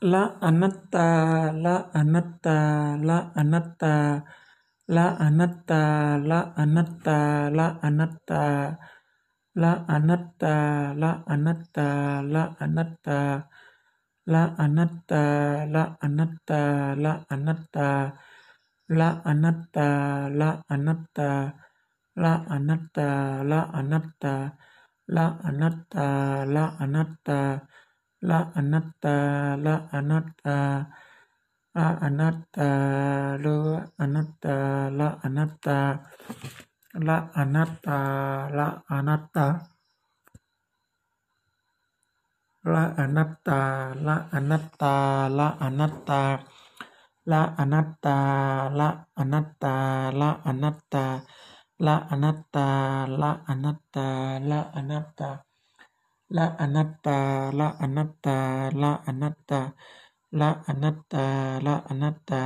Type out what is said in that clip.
La anatta, la anatta, la anatta, la anatta, la anatta, la anatta, la anatta, la anatta, la anatta, la anatta, la anatta, la anatta, la anatta, la anatta, la anatta, la anatta, la anatta, la anatta, La anatta, la anatta, la anatta, la anatta, la anatta, la anatta, la anatta, la anatta, la anatta, la anatta, la anatta, la anatta, la anatta, la anatta, la anatta, la anatta. ละอนัตตา ละอนัตตา ละอนัตตา ละอนัตตา ละอนัตตา